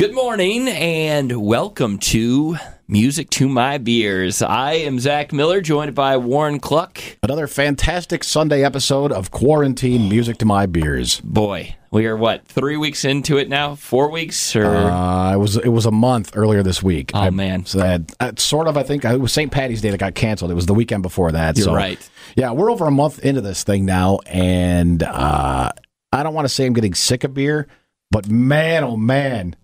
Good morning and welcome to Music to My Beers. I am Zach Miller, joined by Warren Cluck. Another fantastic Sunday episode of Quarantine Music to My Beers. Boy, we are what three weeks into it now? Four weeks or? Uh, it was it was a month earlier this week. Oh I, man, so that, uh, sort of I think it was St. Patty's Day that got canceled. It was the weekend before that. You're so, right. Yeah, we're over a month into this thing now, and uh, I don't want to say I'm getting sick of beer, but man, oh man,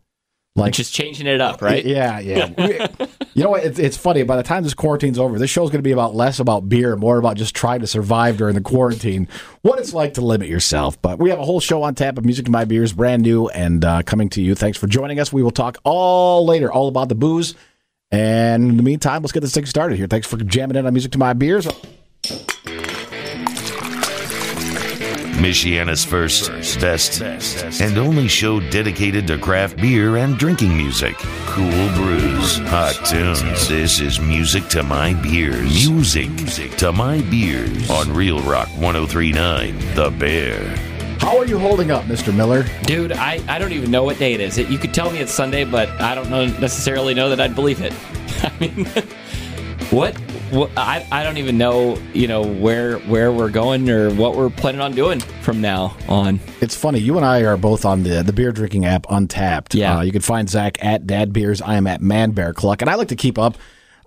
like just changing it up, right? Yeah, yeah. you know what? It's, it's funny. By the time this quarantine's over, this show's going to be about less about beer, more about just trying to survive during the quarantine. What it's like to limit yourself. But we have a whole show on tap of music to my beers, brand new and uh, coming to you. Thanks for joining us. We will talk all later, all about the booze. And in the meantime, let's get this thing started here. Thanks for jamming in on music to my beers. Michiana's first, best, and only show dedicated to craft beer and drinking music. Cool brews, hot tunes. This is Music to My Beers. Music to My Beers on Real Rock 1039, The Bear. How are you holding up, Mr. Miller? Dude, I, I don't even know what day it is. It, you could tell me it's Sunday, but I don't know necessarily know that I'd believe it. I mean, what well, I, I don't even know you know where where we're going or what we're planning on doing from now on. It's funny. You and I are both on the the beer drinking app Untappd. Yeah, uh, you can find Zach at Dad Beers. I am at Man Bear Cluck, and I like to keep up.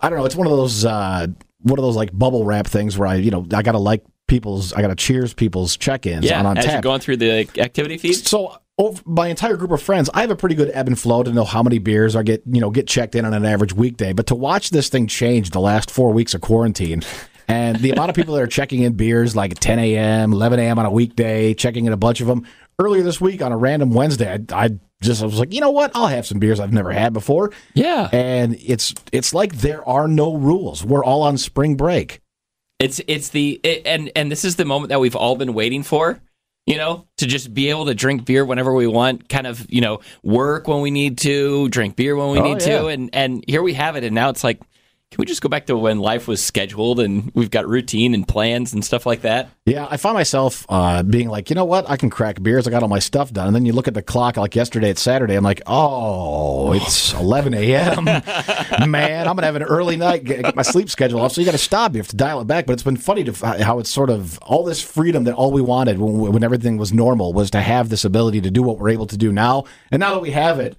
I don't know. It's one of those uh, one of those like bubble wrap things where I you know I gotta like people's I gotta cheers people's check ins yeah, on Untappd. As you're going through the activity feed. So over my entire group of friends, I have a pretty good ebb and flow to know how many beers I get, you know, get checked in on an average weekday. But to watch this thing change the last four weeks of quarantine, and the amount of people that are checking in beers like 10 a.m., 11 a.m. on a weekday, checking in a bunch of them. Earlier this week on a random Wednesday, I, I just I was like, you know what? I'll have some beers I've never had before. Yeah, and it's it's like there are no rules. We're all on spring break. It's it's the it, and and this is the moment that we've all been waiting for you know, to just be able to drink beer whenever we want, kind of, you know, work when we need to, drink beer when we oh, need yeah. to, and and here we have it. And now it's like, can we just go back to when life was scheduled and we've got routine and plans and stuff like that? Yeah, I find myself uh, being like, you know what, I can crack beers. I got all my stuff done, and then you look at the clock. Like yesterday, it's Saturday. I'm like, oh, it's 11 a.m. Man, I'm gonna have an early night. Get, get my sleep schedule off. So you got to stop. You have to dial it back. But it's been funny to how it's sort of all this freedom that all we wanted when, when everything was normal was to have this ability to do what we're able to do now. And now that we have it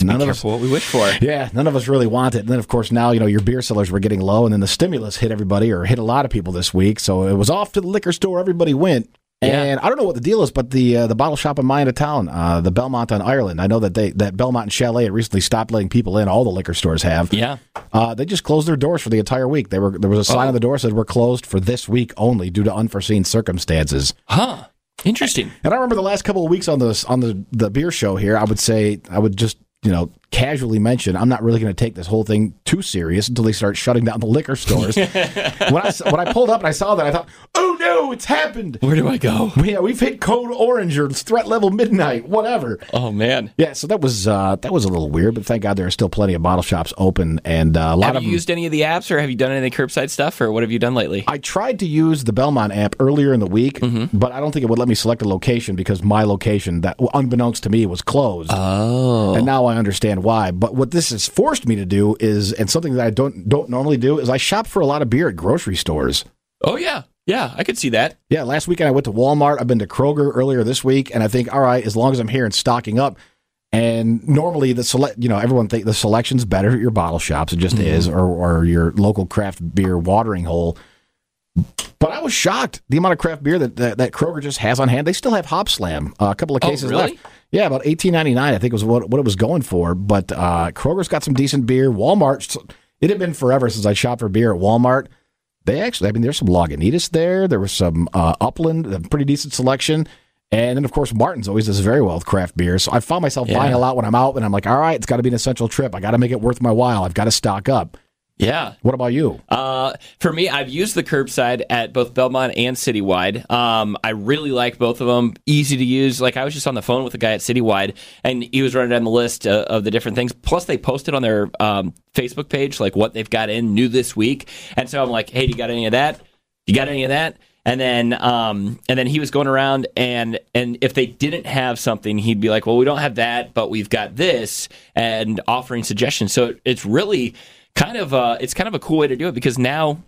none of us what we wish for. Yeah, none of us really want it. And then, of course, now you know your beer cellars were getting low, and then the stimulus hit everybody or hit a lot of people this week. So it was off to the liquor store. Everybody went. Yeah. And I don't know what the deal is, but the uh, the bottle shop in my end of town, uh, the Belmont on Ireland, I know that they that Belmont and Chalet had recently stopped letting people in. All the liquor stores have. Yeah. Uh, they just closed their doors for the entire week. They were there was a sign oh. on the door said we're closed for this week only due to unforeseen circumstances. Huh. Interesting. And I remember the last couple of weeks on the on the the beer show here, I would say I would just you know, casually mention, I'm not really going to take this whole thing too serious until they start shutting down the liquor stores. when I when I pulled up and I saw that, I thought, oh no, it's happened. Where do I go? Yeah, we've hit code orange or threat level midnight, whatever. Oh man. Yeah, so that was uh, that was a little weird, but thank God there are still plenty of bottle shops open and uh, a lot have of. Have you used any of the apps, or have you done any curbside stuff, or what have you done lately? I tried to use the Belmont app earlier in the week, mm-hmm. but I don't think it would let me select a location because my location, that unbeknownst to me, was closed. Oh, and now I understand why. But what this has forced me to do is, and something that I don't don't normally do, is I shop for a lot of beer at grocery stores. Oh yeah, yeah, I could see that. Yeah, last weekend I went to Walmart. I've been to Kroger earlier this week, and I think, all right, as long as I'm here and stocking up. And normally the select, you know, everyone think the selection's better at your bottle shops. It just mm-hmm. is, or or your local craft beer watering hole. But I was shocked the amount of craft beer that, that, that Kroger just has on hand. They still have Hopslam, uh, a couple of oh, cases oh, really? left. Yeah, about eighteen ninety nine. I think was what what it was going for. But uh, Kroger's got some decent beer. Walmart. It had been forever since I shopped for beer at Walmart. They actually, I mean, there's some Lagunitas there. There was some uh, Upland, a pretty decent selection. And then, of course, Martin's always does very well with craft beer. So I found myself yeah. buying a lot when I'm out, and I'm like, all right, it's got to be an essential trip. I got to make it worth my while. I've got to stock up. Yeah. What about you? Uh, for me, I've used the curbside at both Belmont and Citywide. Um, I really like both of them. Easy to use. Like I was just on the phone with a guy at Citywide, and he was running down the list uh, of the different things. Plus, they posted on their um, Facebook page like what they've got in new this week. And so I'm like, hey, do you got any of that? You got any of that? And then, um, and then he was going around, and and if they didn't have something, he'd be like, "Well, we don't have that, but we've got this," and offering suggestions. So it's really kind of uh, it's kind of a cool way to do it because now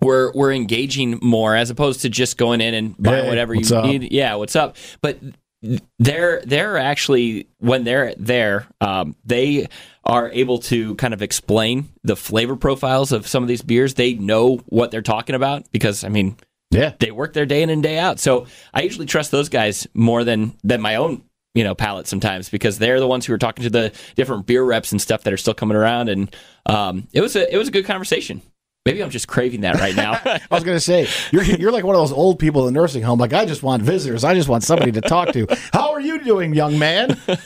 we're we're engaging more as opposed to just going in and buying Hey, whatever you up? need. Yeah, what's up? But they're they're actually when they're there, um, they are able to kind of explain the flavor profiles of some of these beers. They know what they're talking about because I mean Yeah. they work their day in and day out. So I usually trust those guys more than than my own you know palate sometimes because they're the ones who are talking to the different beer reps and stuff that are still coming around. And um, it was a it was a good conversation. Maybe I'm just craving that right now. I was going to say you're you're like one of those old people in the nursing home. Like I just want visitors. I just want somebody to talk to. How are you doing, young man?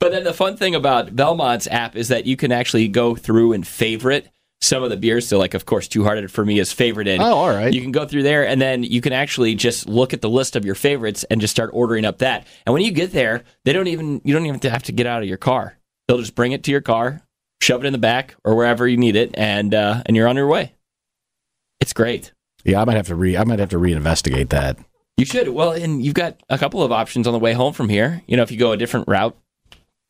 But then the fun thing about Belmont's app is that you can actually go through and favorite some of the beers. So, like, of course, Two Hearted for me is favorited. Oh, all right. You can go through there and then you can actually just look at the list of your favorites and just start ordering up that. And when you get there, they don't even you don't even have to get out of your car. They'll just bring it to your car, shove it in the back or wherever you need it, and uh, and you're on your way. It's great. Yeah, I might have to re. I might have to reinvestigate that. You should. Well, and you've got a couple of options on the way home from here. You know, if you go a different route,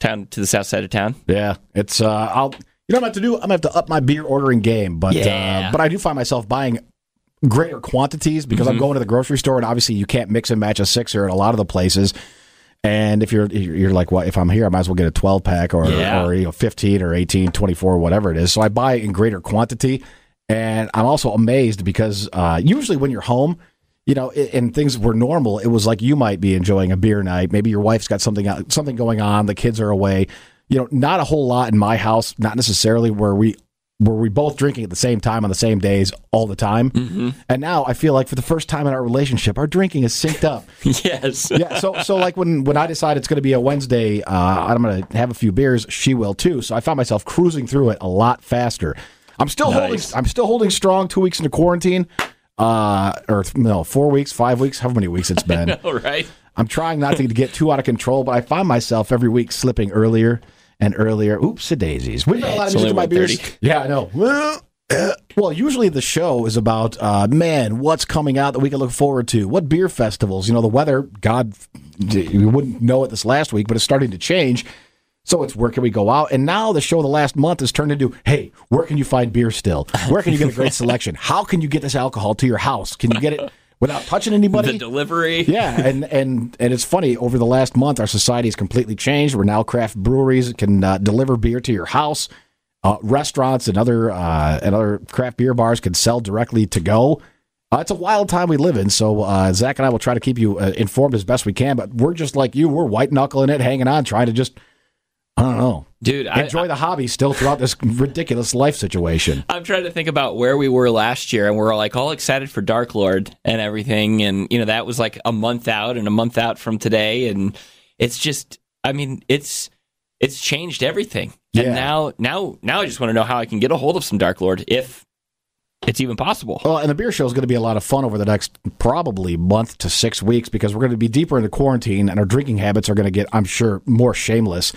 town to the south side of town. Yeah, it's. Uh, I'll. You know, what I'm have to do. I'm gonna have to up my beer ordering game, but Yeah. uh, but I do find myself buying greater quantities because I'm going to the grocery store, and obviously you can't mix and match a sixer at a lot of the places. And if you're you're like, what? If I'm here, I might as well get a 12 pack or Yeah. or you know 15 or 18, 24, whatever it is. So I buy in greater quantity, and I'm also amazed because uh, usually when you're home. You know, and things were normal. It was like you might be enjoying a beer night. Maybe your wife's got something something going on. The kids are away. You know, not a whole lot in my house. Not necessarily where we were we both drinking at the same time on the same days all the time. And now I feel like for the first time in our relationship, our drinking is synced up. yes. yeah. So so like when when I decide it's going to be a Wednesday, uh, I'm going to have a few beers. She will too. So I found myself cruising through it a lot faster. I'm still holding. I'm still holding strong. Two weeks into quarantine, uh, or no, four weeks, five weeks, however many weeks it's been. All right. I'm trying not to get too out of control, but I find myself every week slipping earlier and earlier. Oops, a daisies. We've got a lot of music in my beers. Yeah, I know. Well, well, usually the show is about, uh, man, what's coming out that we can look forward to? What beer festivals? You know, the weather, God, we wouldn't know it this last week, but it's starting to change. So it's where can we go out? And now the show the last month has turned into, hey, where can you find beer still? Where can you get a great selection? How can you get this alcohol to your house? Can you get it without touching anybody? The delivery. yeah, and and and it's funny. Over the last month, our society has completely changed. We're now craft breweries can uh, deliver beer to your house. Uh, restaurants and other uh, and other craft beer bars can sell directly to go. Uh, it's a wild time we live in. So uh, Zach and I will try to keep you uh, informed as best we can. But we're just like you. We're white knuckling it, hanging on, trying to just I don't know Dude, I, enjoy the hobby still throughout this ridiculous life situation. I'm trying to think about where we were last year, and we're like all excited for Dark Lord and everything, and you know that was like a month out and a month out from today, and it's just, I mean, it's it's changed everything, Yeah. and now now now I just want to know how I can get a hold of some Dark Lord if it's even possible. Well, and the beer show is going to be a lot of fun over the next probably month to six weeks because we're going to be deeper into quarantine and our drinking habits are going to get, I'm sure, more shameless.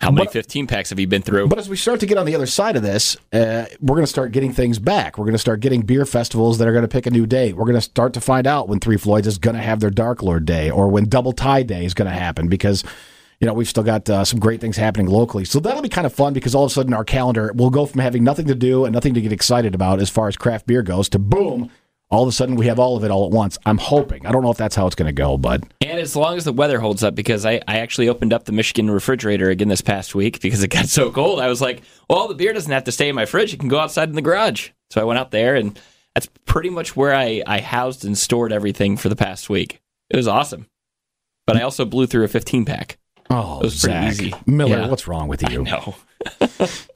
How many 15 packs have you been through? But as we start to get on the other side of this, uh, we're going to start getting things back. We're going to start getting beer festivals that are going to pick a new date. We're going to start to find out when Three Floyds is going to have their Dark Lord Day or when Double Tie Day is going to happen because. You know, we've still got uh, some great things happening locally. So that'll be kind of fun because all of a sudden our calendar will go from having nothing to do and nothing to get excited about as far as craft beer goes to boom, all of a sudden we have all of it all at once. I'm hoping. I don't know if that's how it's going to go, but And as long as the weather holds up, because I, I actually opened up the Michigan refrigerator again this past week because it got so cold. I was like, well, the beer doesn't have to stay in my fridge. It can go outside in the garage. So I went out there, and that's pretty much where I, I housed and stored everything for the past week. It was awesome. But I also blew through a 15 pack. oh, It was pretty Zach, easy. Miller, Yeah. what's wrong with you? No.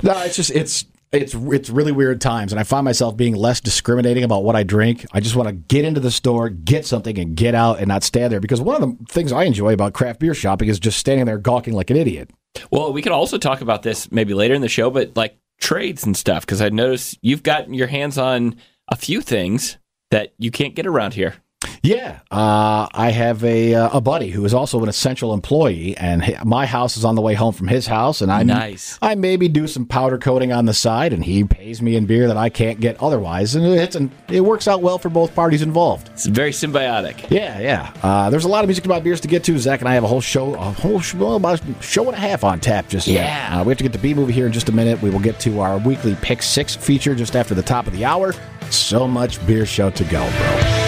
No, it's just it's it's it's really weird times, and I find myself being less discriminating about what I drink. I just want to get into the store, get something, and get out and not stand there. Because one of the things I enjoy about craft beer shopping is just standing there gawking like an idiot. Well, we could also talk about this maybe later in the show, but like trades and stuff, because I noticed you've got your hands on a few things that you can't get around here. Yeah, uh, I have a uh, a buddy who is also an essential employee, and he, my house is on the way home from his house, and I Nice. I maybe do some powder coating on the side, and he pays me in beer that I can't get otherwise, and it's an, it works out well for both parties involved. It's very symbiotic. Yeah, yeah. Uh, there's a lot of music about beers to get to. Zach and I have a whole show, a whole show, well, about a show and a half on tap just yet. Yeah. Uh, we have to get to B movie here in just a minute. We will get to our weekly pick six feature just after the top of the hour. So much beer show to go, bro.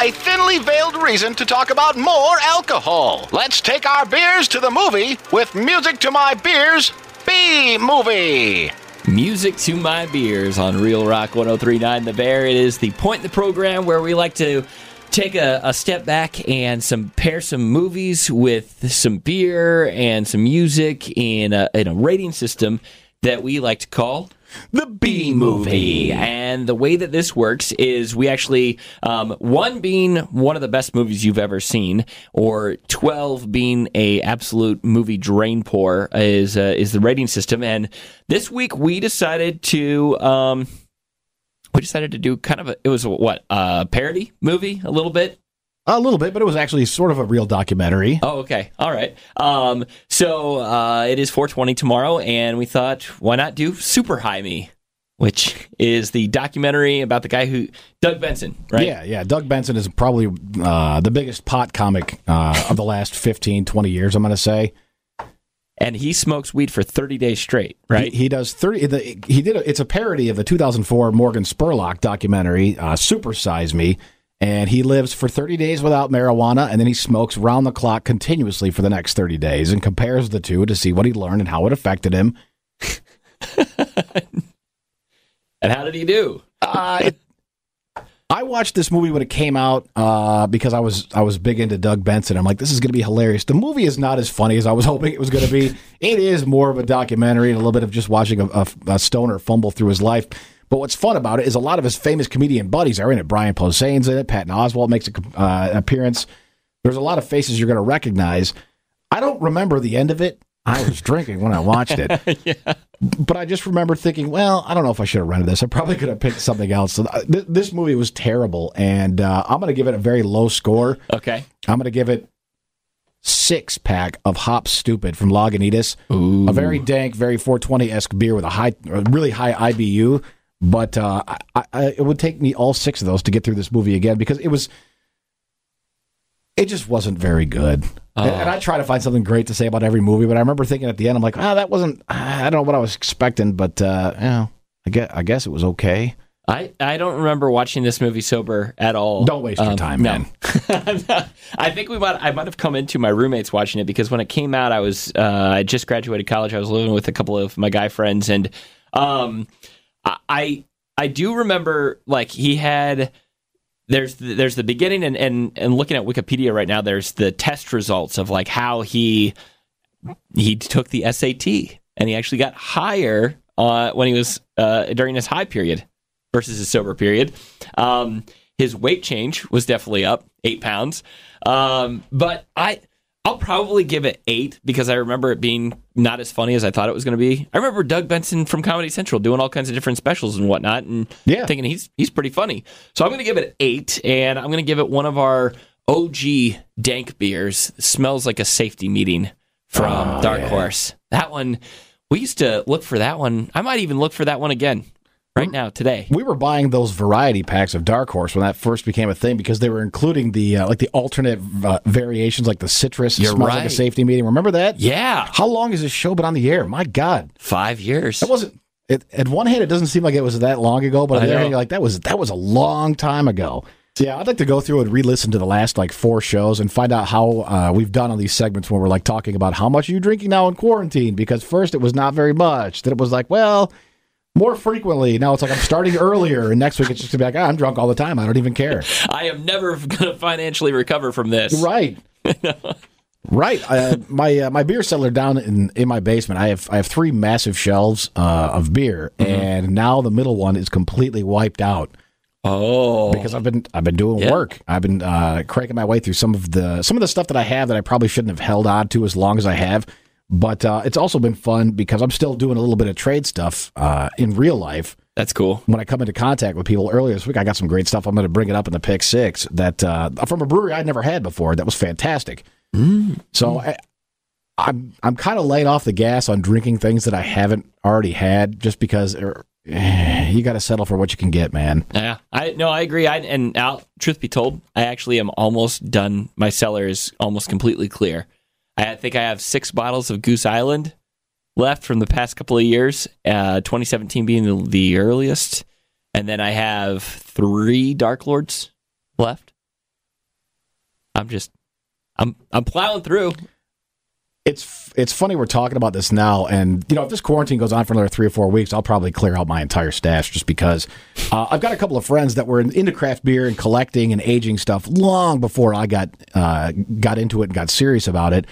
A thinly veiled reason to talk about more alcohol. Let's take our beers to the movie with Music to My Beers B Movie. Music to my beers on Real Rock 1039 The Bear. It is the point in the program where we like to take a, a step back and some pair some movies with some beer and some music in a, in a rating system that we like to call the B movie. And the way that this works is we actually, um, one being one of the best movies you've ever seen, or 12 being a absolute movie drain pour is, uh, is the rating system. And this week we decided to, um, we decided to do kind of a, it was a, what, a parody movie a little bit. A little bit, but it was actually sort of a real documentary. Oh, okay. All right. Um, so uh, it is 420 tomorrow, and we thought, why not do Super High Me, which is the documentary about the guy who, Doug Benson, right? Yeah, yeah. Doug Benson is probably uh, the biggest pot comic uh, of the last 15, 20 years, I'm going to say. And he smokes weed for 30 days straight, right? He, he does 30. The, he did. A, it's a parody of the 2004 Morgan Spurlock documentary, uh, Super Size Me. And he lives for 30 days without marijuana, and then he smokes round the clock continuously for the next 30 days and compares the two to see what he learned and how it affected him. and how did he do? Uh, it, I watched this movie when it came out uh, because I was I was big into Doug Benson. I'm like, this is going to be hilarious. The movie is not as funny as I was hoping it was going to be. it is more of a documentary and a little bit of just watching a, a, a, stoner fumble through his life. But what's fun about it is a lot of his famous comedian buddies are in it. Brian Posehn's in it. Patton Oswalt makes an uh, appearance. There's a lot of faces you're going to recognize. I don't remember the end of it. I was drinking when I watched it. yeah. But I just remember thinking, well, I don't know if I should have rented this. I probably could have picked something else. So th- this movie was terrible, and uh, I'm going to give it a very low score. Okay. I'm going to give it six pack of Hop Stoopid from Lagunitas. Ooh. A very dank, very 420 esque beer with a high, a really high IBU. But uh, I, I, it would take me all six of those to get through this movie again because it was, it just wasn't very good. Oh. And, and I try to find something great to say about every movie, but I remember thinking at the end, I'm like, ah, oh, that wasn't. I don't know what I was expecting, but uh, you know, I guess I guess it was okay. I, I don't remember watching this movie sober at all. Don't waste your um, time, man. I think we might I might have come into my roommates watching it because when it came out, I was uh, I just graduated college. I was living with a couple of my guy friends, and um, I I do remember like he had there's the, there's the beginning and, and and looking at Wikipedia right now there's the test results of like how he he took the SAT and he actually got higher uh, when he was uh, during his high period versus his sober period. Um, his weight change was definitely up eight pounds, um, but I I'll probably give it eight because I remember it being not as funny as I thought it was going to be. I remember Doug Benson from Comedy Central doing all kinds of different specials and whatnot, and yeah. thinking he's he's pretty funny. So I'm going to give it eight, and I'm going to give it one of our OG dank beers. It smells like a safety meeting from oh, Dark yeah. Horse. That one we used to look for that one. I might even look for that one again right now today. We were buying those variety packs of Dark Horse when that first became a thing because they were including the uh, like the alternate uh, variations, like the citrus You're smells right. like a safety meeting. Remember that? Yeah. How long has this show been on the air? My God, five years. That wasn't. It, at one hand, it doesn't seem like it was that long ago, but on the other hand, you're like that was that was a long time ago. So yeah, I'd like to go through and re-listen to the last like four shows and find out how uh, we've done on these segments when we're like talking about how much are you drinking now in quarantine. Because first it was not very much. Then it was like, well, more frequently. Now it's like I'm starting earlier, and next week it's just gonna be like, ah, I'm drunk all the time. I don't even care. I am never gonna financially recover from this. Right. right. Uh, my uh, my beer cellar down in, in my basement. I have I have three massive shelves uh, of beer, mm-hmm. and now the middle one is completely wiped out. Oh, because I've been I've been doing yeah. work. I've been uh, cranking my way through some of the some of the stuff that I have that I probably shouldn't have held on to as long as I have But uh, it's also been fun because I'm still doing a little bit of trade stuff uh, in real life. That's cool. When I come into contact with people earlier this week, I got some great stuff. I'm going to bring it up in the pick six that uh, from a brewery I'd never had before. That was fantastic. Mm. So I, I'm I'm kind of laying off the gas on drinking things that I haven't already had, just because er, eh, you got to settle for what you can get, man. Yeah, I no, I agree. I and now, truth be told, I actually am almost done. My cellar is almost completely clear. I think I have six bottles of Goose Island left from the past couple of years. Uh, 2017 being the, the earliest, and then I have three Dark Lords left. I'm just, I'm I'm plowing through. It's it's funny we're talking about this now, and you know if this quarantine goes on for another three or four weeks, I'll probably clear out my entire stash just because uh, I've got a couple of friends that were into craft beer and collecting and aging stuff long before I got uh, got into it and got serious about it.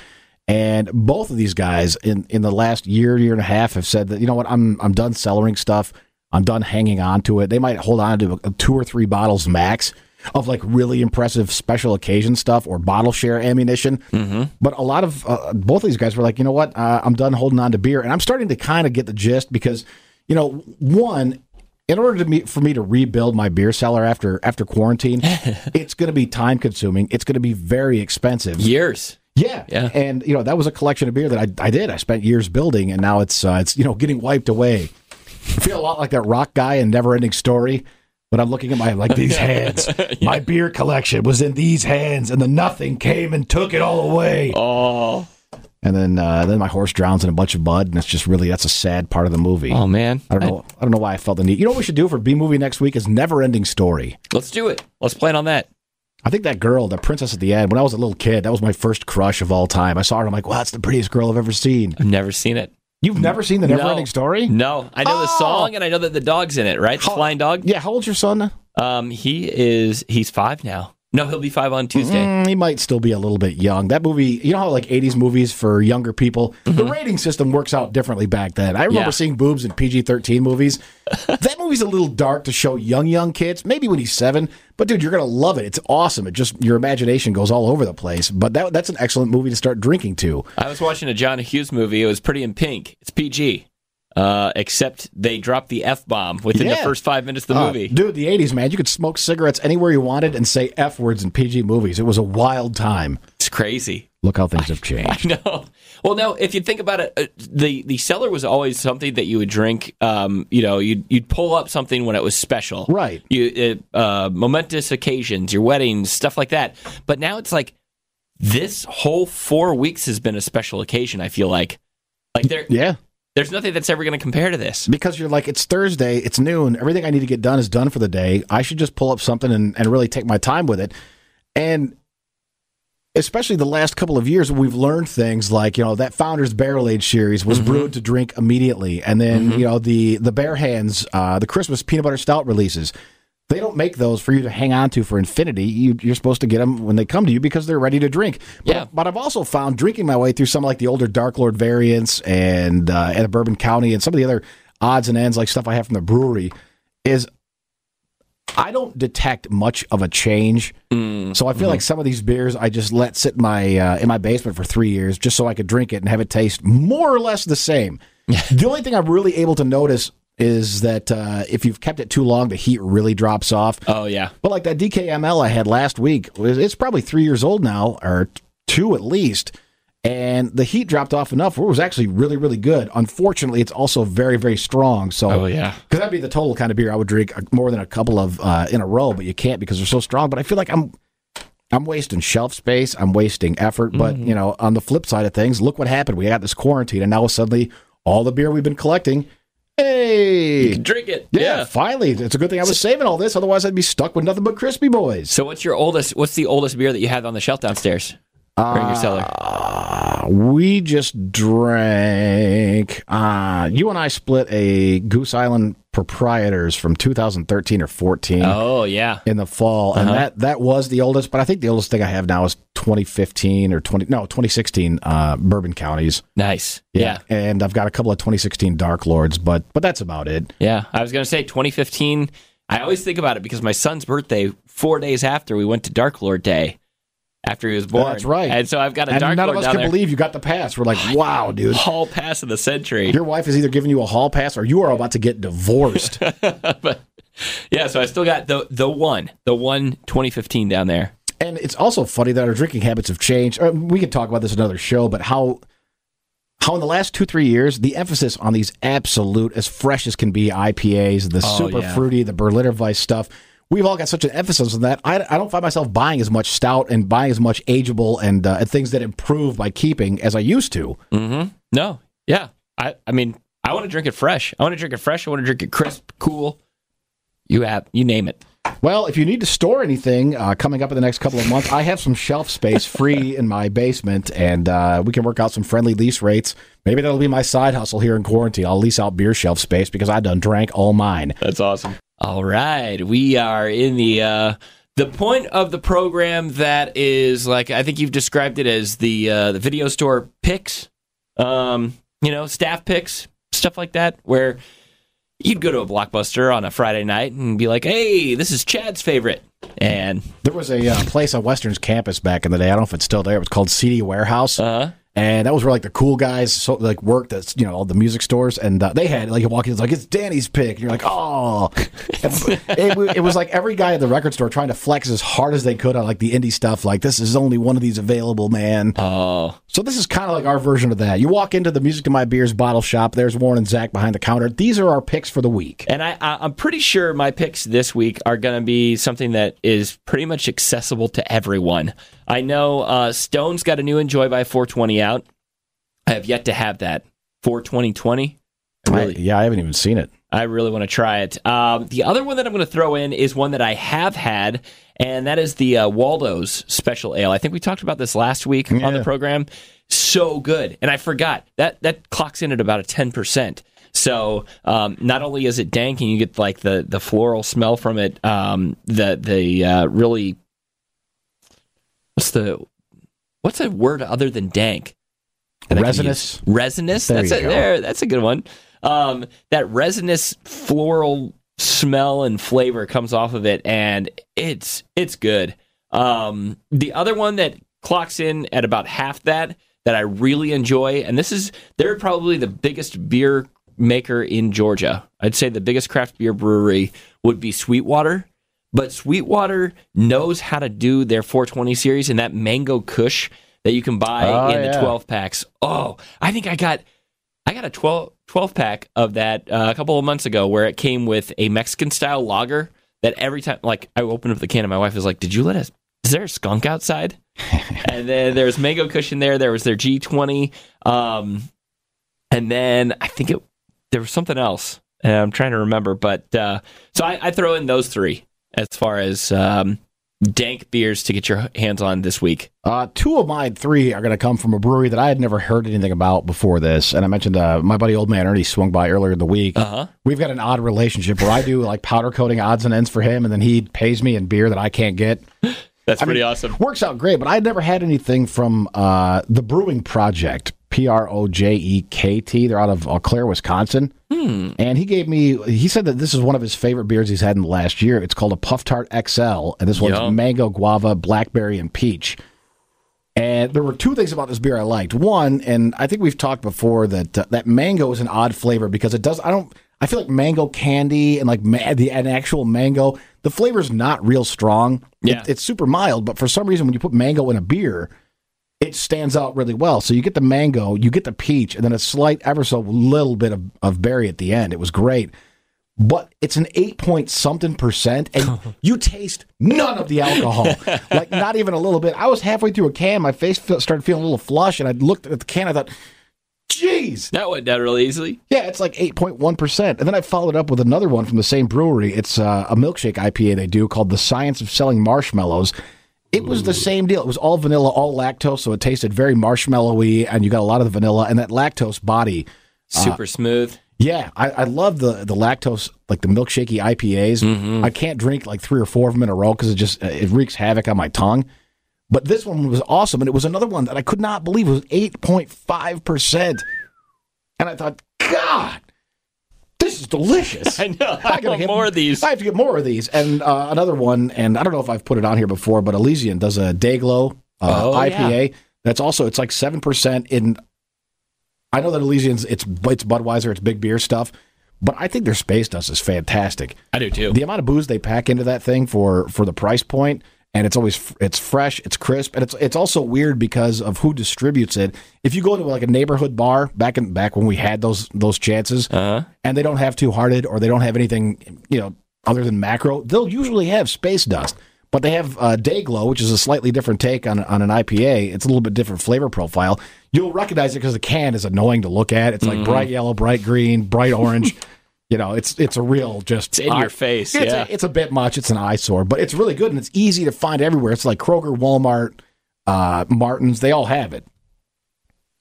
And both of these guys in, in the last year, year and a half have said that, you know what, I'm I'm done cellaring stuff. I'm done hanging on to it. They might hold on to two or three bottles max of like really impressive special occasion stuff or bottle share ammunition. Mm-hmm. But a lot of uh, both of these guys were like, you know what, uh, I'm done holding on to beer, and I'm starting to kind of get the gist because, you know, one. In order to meet, for me to rebuild my beer cellar after after quarantine, it's going to be time consuming. It's going to be very expensive. Years. Yeah, yeah, and you know that was a collection of beer that I, I did. I spent years building, and now it's uh, it's you know getting wiped away. I feel a lot like that rock guy in Never Ending Story. But I'm looking at my like these hands. yeah. My beer collection was in these hands, and the nothing came and took it all away. Oh. And then, uh, then my horse drowns in a bunch of mud, and it's just really that's a sad part of the movie. Oh man, I don't know. I, I don't know why I felt the need. You know what we should do for B movie next week is Never Ending Story. Let's do it. Let's plan on that. I think that girl, the princess at the end, when I was a little kid, that was my first crush of all time. I saw her, I'm like, wow, that's the prettiest girl I've ever seen. I've never seen it. You've never seen the Never no. Ending Story? No, I know oh. the song and I know that the dog's in it, right? The How, flying dog. Yeah. How old's your son? Um, he is. He's five now. No, he'll be five on Tuesday. Mm, he might still be a little bit young. That movie, you know how like 80s movies for younger people, mm-hmm. the rating system works out differently back then. I remember yeah. seeing boobs in PG 13 movies. that movie's a little dark to show young, young kids, maybe when he's seven, but dude, you're going to love it. It's awesome. It just, your imagination goes all over the place. But that, that's an excellent movie to start drinking to. I was watching a John Hughes movie. It was pretty in pink. It's PG. Uh, except they dropped the f bomb within yeah. the first five minutes of the uh, movie. Dude, the '80s, man, you could smoke cigarettes anywhere you wanted and say f words in PG movies. It was a wild time. It's crazy. Look how things have changed. I know. Well, no, if you think about it, uh, the the cellar was always something that you would drink. Um, you know, you'd you'd pull up something when it was special, right? You uh, momentous occasions, your weddings, stuff like that. But now it's like this whole four weeks has been a special occasion. I feel like, like there, yeah. There's nothing that's ever going to compare to this. Because you're like, it's Thursday, it's noon, everything I need to get done is done for the day. I should just pull up something and, and really take my time with it. And especially the last couple of years, we've learned things like, you know, that Founders Barrel Age series was mm-hmm. brewed to drink immediately. And then, mm-hmm. you know, the, the Bare Hands, uh, the Christmas peanut butter stout releases they don't make those for you to hang on to for infinity. You, are supposed to get them when they come to you because they're ready to drink. But, yeah. but I've also found drinking my way through some like the older Dark Lord variants and uh, and Bourbon County and some of the other odds and ends like stuff I have from the brewery is I don't detect much of a change. Mm, so I feel mm-hmm. like some of these beers I just let sit in my uh, in my basement for three years just so I could drink it and have it taste more or less the same. the only thing I'm really able to notice is that uh, if you've kept it too long, the heat really drops off. Oh yeah. But like that DKML I had last week, it's probably three years old now, or two at least, and the heat dropped off enough where it was actually really really good. Unfortunately, it's also very very strong. So oh yeah, because that'd be the total kind of beer I would drink uh, more than a couple of uh, in a row, but you can't because they're so strong. But I feel like I'm. I'm wasting shelf space. I'm wasting effort. But, mm-hmm. you know, on the flip side of things, look what happened. We got this quarantine, and now suddenly all the beer we've been collecting Hey, you can drink it. Yeah, yeah, finally, it's a good thing I was saving all this. Otherwise, I'd be stuck with nothing but crispy boys. So, what's your oldest? What's the oldest beer that you have on the shelf downstairs or in your cellar? Uh, we just drank. Uh, you and I split a Goose Island proprietors from 2013 or 14. Oh yeah, in the fall, uh-huh. and that that was the oldest. But I think the oldest thing I have now is 2015 or 20 no 2016 uh, Bourbon counties. Nice, yeah. yeah. And I've got a couple of 2016 Dark Lords, but but that's about it. Yeah, I was gonna say 2015. I always think about it because my son's birthday four days after we went to Dark Lord Day. After he was born. That's right. And so I've got a and dark none of us can there. believe you got the pass. We're like, wow, dude. Hall pass of the century. Your wife is either giving you a hall pass or you are about to get divorced. but yeah, so I still got the the one, the one 2015 down there. and it's also funny that our drinking habits have changed. Uh, We can talk about this another show, but how how in the last two three years the emphasis on these absolute as fresh as can be IPAs, the Oh, super yeah. fruity, the Berliner Weiss stuff. We've all got such an emphasis on that. I, I don't find myself buying as much stout and buying as much ageable and, uh, and things that improve by keeping as I used to. Mm-hmm. No, yeah, I I mean I want to drink it fresh. I want to drink it fresh. I want to drink it crisp, cool. You have you name it. Well, if you need to store anything uh, coming up in the next couple of months, I have some shelf space free in my basement, and uh, we can work out some friendly lease rates. Maybe that'll be my side hustle here in quarantine. I'll lease out beer shelf space because I done drank all mine. That's awesome. All right, we are in the uh, the point of the program that is like I think you've described it as the uh, the video store picks, um, you know, staff picks, stuff like that, where you'd go to a blockbuster on a Friday night and be like, "Hey, this is Chad's favorite," and There was a uh, place on Western's campus back in the day. I don't know if it's still there. It was called CD Warehouse. uh, And that was where like the cool guys so, like worked at you know all the music stores, and uh, they had like you walk in, it's like it's Danny's pick, and you're like, oh, it, it was like every guy at the record store trying to flex as hard as they could on like the indie stuff. Like this is only one of these available, man. oh, So this is kind of like our version of that. You walk into the Music to My Beers bottle shop. There's Warren and Zach behind the counter. These are our picks for the week. And I, I, I'm pretty sure my picks this week are going to be something that is pretty much accessible to everyone. I know uh, Stone's got a new Enjoy by 420 out. I have yet to have that 42020. I I- yeah, I haven't even seen it. I really want to try it. Um, the other one that I'm going to throw in is one that I have had, and that is the uh, Waldo's Special Ale. I think we talked about this last week on the program. So good, and I forgot that that clocks in at about a ten percent. So um, not only is it dank, and you get like the the floral smell from it, um, the the uh, really what's the what's a word other than dank? that I can Resinous. Resinous. There that's a, go. there. That's a good one. Um, that resinous floral smell and flavor comes off of it, and it's it's good. Um, the other one that clocks in at about half that that I really enjoy, and this is they're probably the biggest beer maker in Georgia. I'd say the biggest craft beer brewery would be Sweetwater. But Sweetwater knows how to do their 420 series and that mango kush that you can buy Oh, in the 12 packs. Oh, I think I got I got a 12, 12 pack of that uh, a couple of months ago where it came with a Mexican style lager that every time like I opened up the can and my wife was like, "Did you let us is there a skunk outside?" and then there's mango cushion there. There was their G20 um and then I think it there was something else. And I'm trying to remember, but uh, so I, I throw in those three as far as um, dank beers to get your hands on this week. Uh, two of my three are going to come from a brewery that I had never heard anything about before this. And I mentioned uh, my buddy Old Man Ernie swung by earlier in the week. Uh huh. We've got an odd relationship where I do like powder coating odds and ends for him, and then he pays me in beer that I can't get. That's I pretty mean, awesome. Works out great, but I'd never had anything from uh, the Brewing Projekt, P R O J E K T. They're out of Eau Claire, Wisconsin. And he gave me, he said that this is one of his favorite beers he's had in the last year. It's called a Puff Tart XL, and this one's mango, guava, blackberry, and peach. And there were two things about this beer I liked. One, and I think we've talked before that uh, that mango is an odd flavor because it does. I don't. I feel like mango candy and like ma- the an actual mango. The flavor's not real strong. It- Yeah. it's super mild, but for some reason, when you put mango in a beer, it stands out really well. So you get the mango, you get the peach, and then a slight, ever so little bit of, of berry at the end. It was great. But it's an eight point something percent, and you taste none of the alcohol. like, not even a little bit. I was halfway through a can, my face started feeling a little flush, and I looked at the can, I thought, Jeez. That went down really easily. Yeah, it's like 8.1%. And then I followed up with another one from the same brewery. It's uh, a milkshake IPA they do called The Science of Selling Marshmallows. It was the same deal. It was all vanilla, all lactose, so it tasted very marshmallowy, and you got a lot of the vanilla and that lactose body. Uh, Super smooth. Yeah, I, I love the the lactose, like the milkshakey IPAs. Mm-hmm. I can't drink like three or four of them in a row because it just uh, it wreaks havoc on my tongue. But this one was awesome, and it was another one that I could not believe it was eight point five percent. And I thought, God, this is delicious. I know. I gotta want get- more of these. I have to get more of these. And uh, another one, and I don't know if I've put it on here before, but Elysian does a Dayglow uh, Oh, IPA. That's also it's like seven percent in. I know that Elysian's it's it's Budweiser, it's big beer stuff, but I think their space dust is fantastic. I do too. The amount of booze they pack into that thing for for the price point, and it's always it's fresh, it's crisp, and it's it's also weird because of who distributes it. If you go to like a neighborhood bar back in back when we had those those chances, Uh-huh. and they don't have Two Hearted or they don't have anything you know other than macro, they'll usually have space dust. But they have uh, Dayglow, which is a slightly different take on on an IPA. It's a little bit different flavor profile. You'll recognize it because the can is annoying to look at. It's like Mm-hmm. bright yellow, bright green, bright orange. you know, it's it's a real just It's in your face, It's, yeah. a, it's a bit much. It's an eyesore, but it's really good and it's easy to find everywhere. It's like Kroger, Walmart, uh, Martin's. They all have it.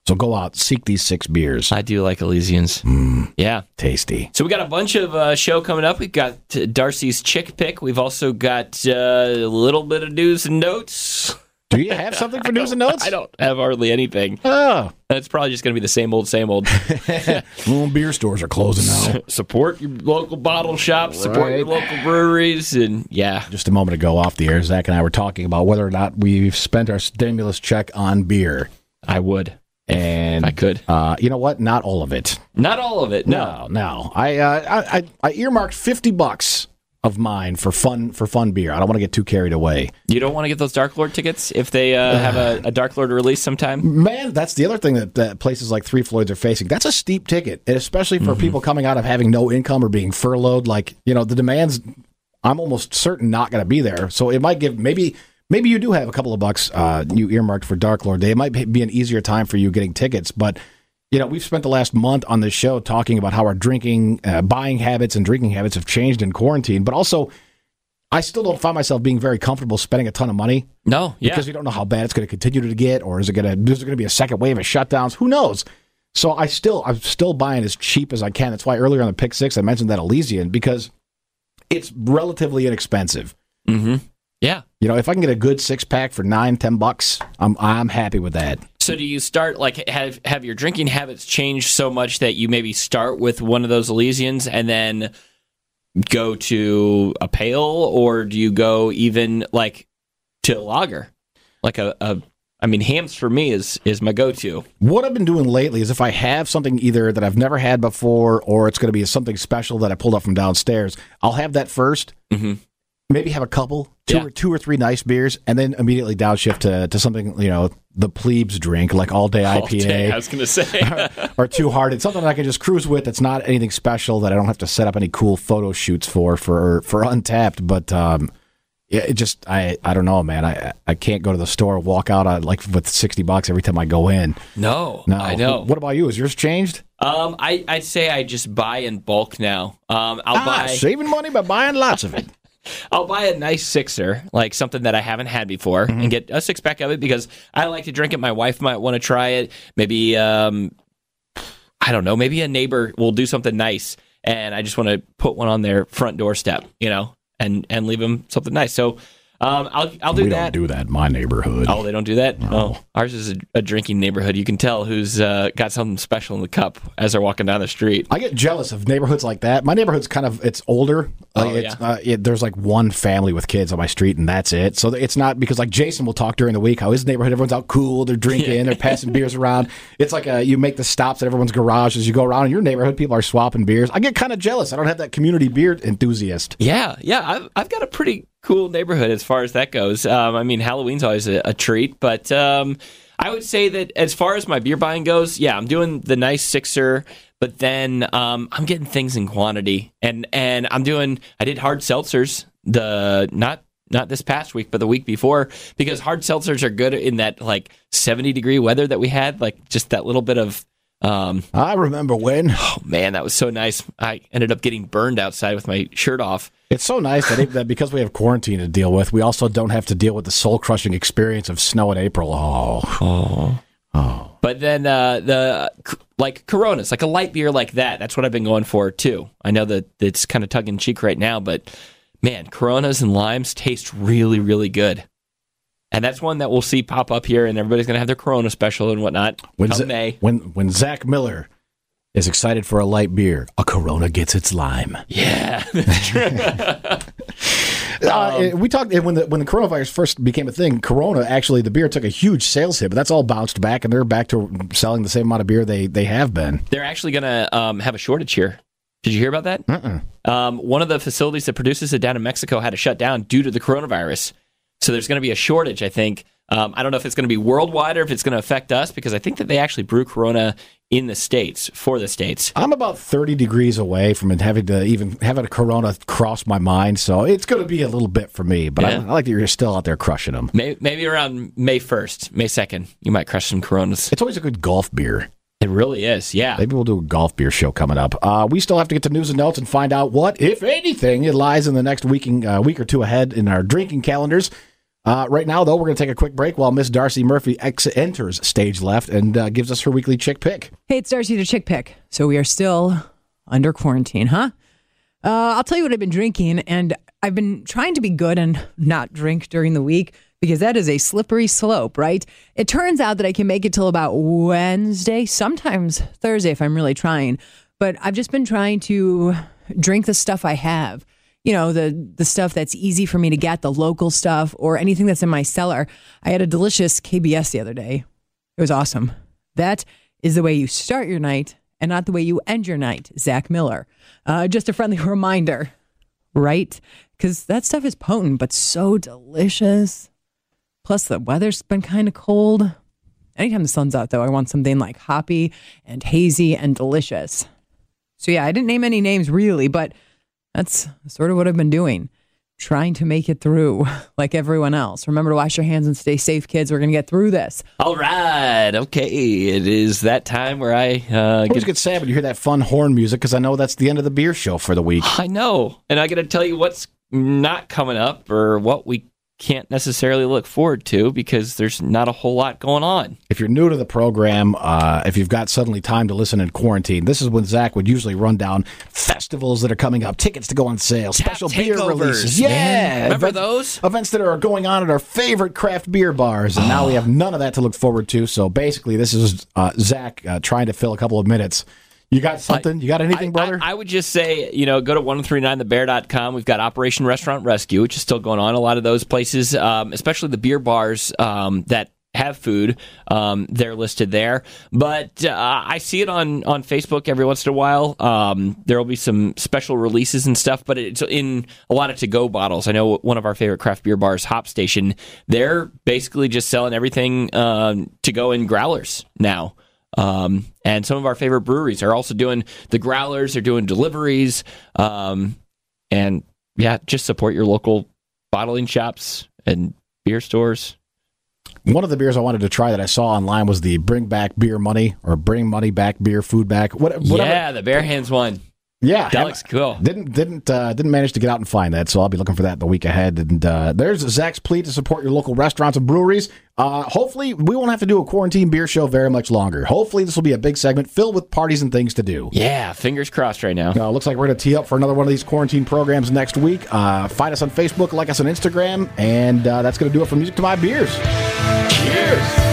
So go out, seek these six beers. I do like Elysians. Mm. Yeah. Tasty. So we got a bunch of uh, show coming up. We've got uh, Darcy's chick pick. We've also got uh, a little bit of news and notes. Do you have something for news and notes? I don't have hardly anything. Oh, It's probably just going to be the same old, same old. well, beer stores are closing now. support your local bottle shops, support your local breweries, and yeah, Just a moment ago off the air, Zach and I were talking about whether or not we've spent our stimulus check on beer. I would And if I could. Uh, you know what? Not all of it. Not all of it. No. No, no. I, uh, I, I I earmarked fifty bucks of mine for fun for fun beer. I don't want to get too carried away. You don't want to get those Dark Lord tickets if they uh, have a, a Dark Lord release sometime. Man, that's the other thing that, that places like Three Floyds are facing. That's a steep ticket, and especially for people coming out of having no income or being furloughed. Like you know, the demands. I'm almost certain not going to be there. So it might give maybe maybe you do have a couple of bucks uh, you earmarked for Dark Lord Day. It might be an easier time for you getting tickets, but. You know, we've spent the last month on this show talking about how our drinking, uh, buying habits, and drinking habits have changed in quarantine. But also, I still don't find myself being very comfortable spending a ton of money No, yeah. because we don't know how bad it's going to continue to get, or is it going to is there going to be a second wave of shutdowns? Who knows? So I still I'm still buying as cheap as I can. That's why earlier on the pick six I mentioned that Elysian because it's relatively inexpensive. mm-hmm. Yeah. You know, if I can get a good six pack for nine ten bucks, I'm I'm happy with that. So do you start like have have your drinking habits changed so much that you maybe start with one of those Elysians and then go to a pale, or do you go even like to a lager, like a, a I mean, Hamm's for me is is my go to. What I've been doing lately is if I have something either that I've never had before or it's going to be something special that I pulled up from downstairs, I'll have that 1st Mhm. Maybe have a couple, two Yeah. or two or three nice beers, and then immediately downshift to, to something you know the plebes drink like all day All IPA day, I was gonna say. or too hard. It's something that I can just cruise with. That's not anything special that I don't have to set up any cool photo shoots for for for Untappd. But um, yeah, it just I I don't know, man. I I can't go to the store walk out uh, like with sixty bucks every time I go in. no, No, I know. What about you? Is yours changed? Um, I I'd say I just buy in bulk now. Um, I'll Ah, buy saving money by buying lots of it. I'll buy a nice sixer, like something that I haven't had before, Mm-hmm. and get a six pack of it because I like to drink it. My wife might want to try it. Maybe, um, I don't know. Maybe a neighbor will do something nice, and I just want to put one on their front doorstep, you know, and and leave them something nice. So, um, I'll I'll do that. we that. don't do that in my neighborhood. Oh, they don't do that. Oh, ours is a, a drinking neighborhood. You can tell who's uh, got something special in the cup as they're walking down the street. I get jealous of neighborhoods like that. My neighborhood's kind of it's older. Like Oh, it's, yeah. uh, it, there's like one family with kids on my street, and that's it. So it's not because like Jason will talk during the week how his neighborhood everyone's out cool, they're drinking, they're passing beers around. It's like a, you make the stops at everyone's garage as you go around. In your neighborhood, people are swapping beers. I get kind of jealous. I don't have that community beer enthusiast. Yeah, yeah, I've I've got a pretty cool neighborhood as far as that goes. Um, I mean, Halloween's always a, a treat, but um, I would say that as far as my beer buying goes, yeah, I'm doing the nice sixer, but then um, I'm getting things in quantity, and and I'm doing I did hard seltzers the not not this past week, but the week before, because hard seltzers are good in that like 70 degree weather that we had, like just that little bit of. Um, I remember when. oh man, that was so nice. I ended up getting burned outside with my shirt off. It's so nice that, it, that because we have quarantine to deal with, we also don't have to deal with the soul crushing experience of snow in April. Oh, oh, But then uh, the like Coronas, like a light beer like that. That's what I've been going for too. I know that it's kind of tongue in cheek right now, but man, Coronas and limes taste really, really good. And that's one that we'll see pop up here, and everybody's gonna have their Corona special and whatnot. when, come Za- May. when when Zach Miller is excited for a light beer, a Corona gets its lime. Yeah, Uh, we talked when the when the coronavirus first became a thing. Corona actually, the beer took a huge sales hit, but that's all bounced back, and they're back to selling the same amount of beer they they have been. They're actually going to um, have a shortage here. Did you hear about that? Uh-uh. Um, one of the facilities that produces it down in Mexico had to shut down due to the coronavirus. So there's going to be a shortage, I think. Um, I don't know if it's going to be worldwide or if it's going to affect us because I think that they actually brew Corona in the states for the states. I'm about 30 degrees away from having to even having a Corona cross my mind, so it's going to be a little bit for me. But Yeah. I, I like that you're still out there crushing them. Maybe, maybe around May 1st, May 2nd, you might crush some Coronas. It's always a good golf beer. It really is, yeah. Maybe we'll do a golf beer show coming up. Uh, we still have to get to news and notes and find out what, if anything, it lies in the next week, uh, week or two ahead in our drinking calendars. Uh, right now, though, we're going to take a quick break while Miss Darcy Murphy ex- enters stage left and uh, gives us her weekly chick pick. Hey, it's Darcy the Chick Pick. So we are still under quarantine, huh? Uh, I'll tell you what I've been drinking, and I've been trying to be good and not drink during the week because that is a slippery slope, right? It turns out that I can make it till about Wednesday, sometimes Thursday if I'm really trying. But I've just been trying to drink the stuff I have. You know, the the stuff that's easy for me to get, the local stuff, or anything that's in my cellar. I had a delicious KBS the other day. It was awesome. That is the way you start your night and not the way you end your night, Zach Miller. Uh, just a friendly reminder, right? Because that stuff is potent, but so delicious. Plus, the weather's been kind of cold. Anytime the sun's out, though, I want something like hoppy and hazy and delicious. So, yeah, I didn't name any names really, but that's sort of what I've been doing. Trying to make it through like everyone else. Remember to wash your hands and stay safe, kids. We're going to get through this. All right, okay. It is that time where I uh, I always get. get sad when you hear that fun horn music because I know that's the end of the beer show for the week. I know, and I got to tell you what's not coming up or what we can't necessarily look forward to because there's not a whole lot going on. If you're new to the program, uh, if you've got suddenly time to listen in quarantine, this is when Zach would usually run down festivals that are coming up, tickets to go on sale, special beer releases. man. Yeah, Remember events- those? events that are going on at our favorite craft beer bars, and now we have none of that to look forward to. So basically, this is uh, Zach uh, trying to fill a couple of minutes. You got something? you got anything, I, brother? I, I would just say, you know, go to 1039thebear.com. We've got Operation Restaurant Rescue, which is still going on. A lot of those places, um, especially the beer bars um, that have food, um, they're listed there. But uh, I see it on, on Facebook every once in a while. Um, there will be some special releases and stuff, but it's in a lot of to go bottles. I know one of our favorite craft beer bars, Hop Station, they're basically just selling everything um, to go in growlers now. Um, and some of our favorite breweries are also doing the growlers. They're doing deliveries. Um, and yeah, just support your local bottling shops and beer stores. One of the beers I wanted to try that I saw online was the Bring Back Beer Money or Bring Money Back Beer Food Back. What, whatever. Yeah, the Bare Hands one. Yeah. That looks cool. Didn't didn't uh, didn't manage to get out and find that, so I'll be looking for that the week ahead. And uh, there's Zach's plea to support your local restaurants and breweries. Uh, hopefully, we won't have to do a quarantine beer show very much longer. Hopefully, this will be a big segment filled with parties and things to do. Yeah, fingers crossed right now. Uh, looks like we're going to tee up for another one of these quarantine programs next week. Uh, find us on Facebook, like us on Instagram, and uh, that's going to do it for Music to My Beers. Cheers!